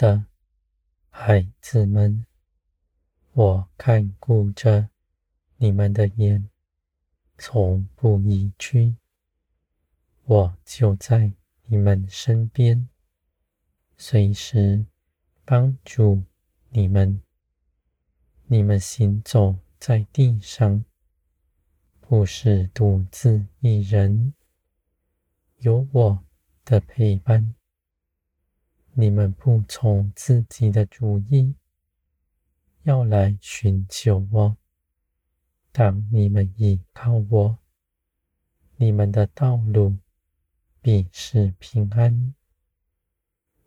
的孩子们，我看顾着你们的眼，从不移去。我就在你们身边，随时帮助你们。你们行走在地上，不是独自一人，有我的陪伴。你们不从自己的主意，要来寻求我。当你们依靠我，你们的道路必是平安。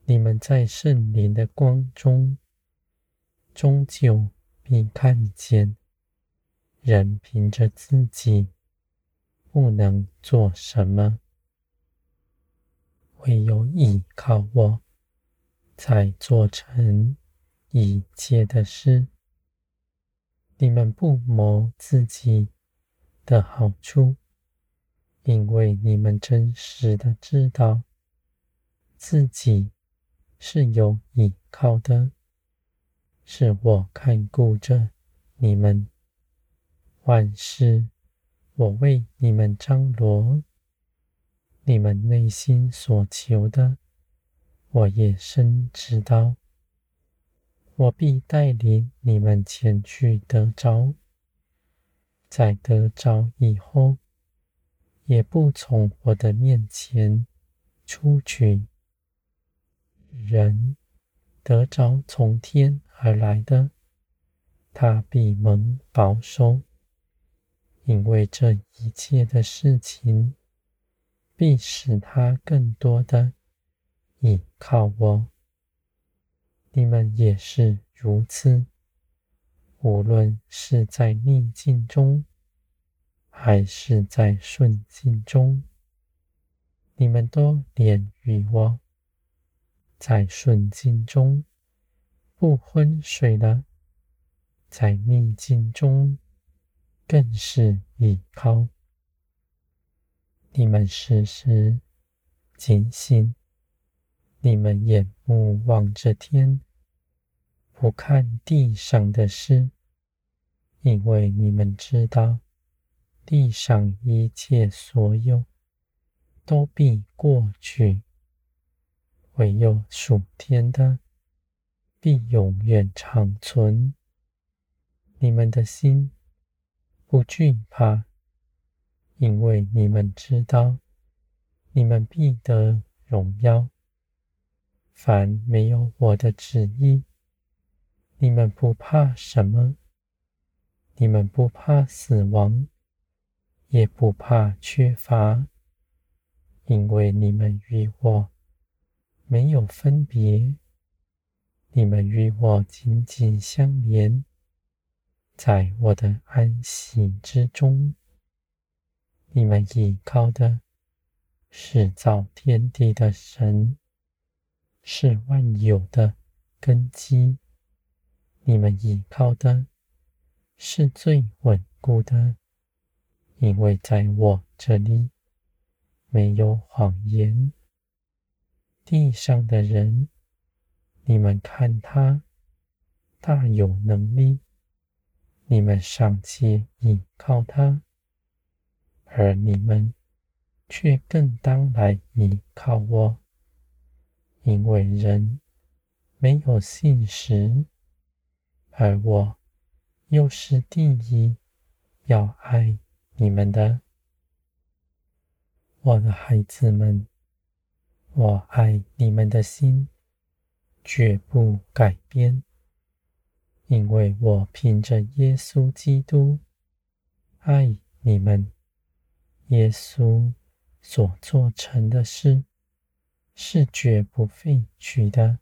你们在圣灵的光中，终究必看见，人凭着自己不能做什么，唯有依靠我。才做成一切的事。你们不谋自己的好处，因为你们真实的知道自己是有依靠的，是我看顾着你们，万事我为你们张罗，你们内心所求的。我也深知道，我必带领你们前去得着，在得着以后，也不从我的面前出去。人得着从天而来的，他必蒙保守，因为这一切的事情，必使他更多的。依靠我，你们也是如此。无论是在逆境中，还是在顺境中，你们都连于我。在顺境中不昏睡了，在逆境中更是依靠。你们时时警醒。你们眼目望着天，不看地上的事，因为你们知道，地上一切所有都必过去，唯有属天的必永远长存。你们的心不惧怕，因为你们知道，你们必得荣耀。凡没有我的旨意，你们不怕什么？你们不怕死亡，也不怕缺乏，因为你们与我没有分别，你们与我紧紧相连，在我的安息之中。你们依靠的是造天地的神。是万有的根基，你们依靠的是最稳固的，因为在我这里没有谎言。地上的人，你们看他大有能力，你们尚且依靠他，而你们却更当来依靠我。因为人没有信实，而我又是第一要爱你们的，我的孩子们，我爱你们的心绝不改变，因为我凭着耶稣基督爱你们，耶稣所做成的事。是绝不废去的，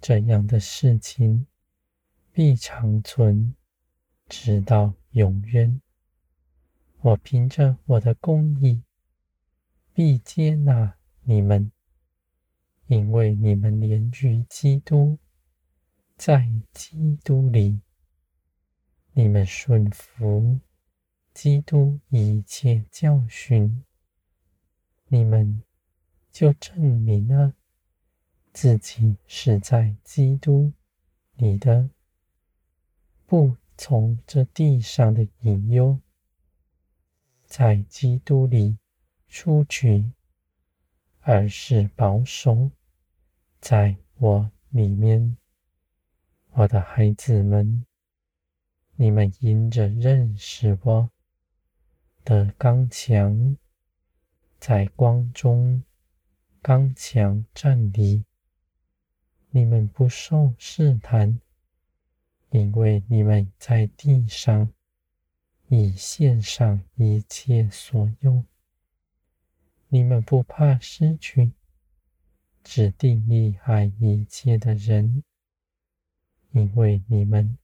这样的事情必长存，直到永远。我凭着我的公义，必接纳你们，因为你们连于基督，在基督里，你们顺服基督一切教训，你们。就证明了自己是在基督里的，不从这地上的引诱，在基督里出去，而是保守在我里面。我的孩子们，你们因着认识我的刚强，在光中刚强站立。你们不受试探，因为你们在地上已献上一切所有。你们不怕失去，只定意爱一切的人，因为你们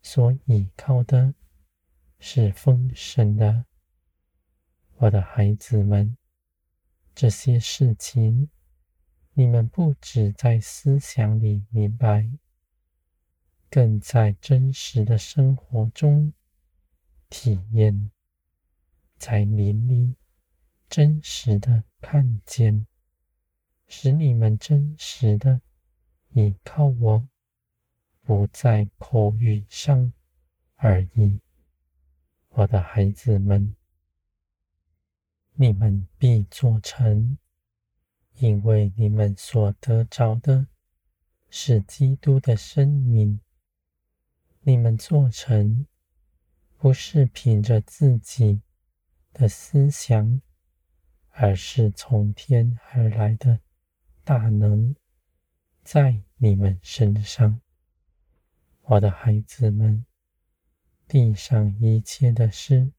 所依靠的是丰盛的。我的孩子们，这些事情。你们不只在思想里明白，更在真实的生活中体验，在灵里真实的看见，使你们真实的依靠我，不在口语上而已。我的孩子们，你们必做成。因为你们所得着的是基督的生命，你们做成不是凭着自己的思想，而是从天而来的大能在你们身上。我的孩子们，地上一切的事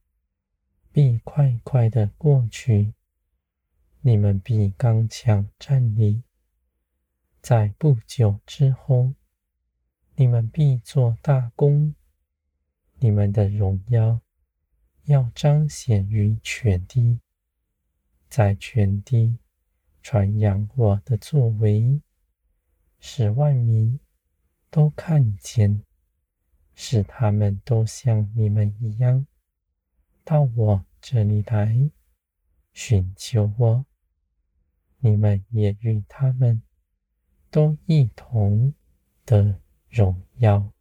必快快的过去。你们必刚强站立，在不久之后，你们必做大功。你们的荣耀要彰显于全地，在全地传扬我的作为，使万民都看见，使他们都像你们一样，到我这里来寻求我。你们也与他们都一同的荣耀。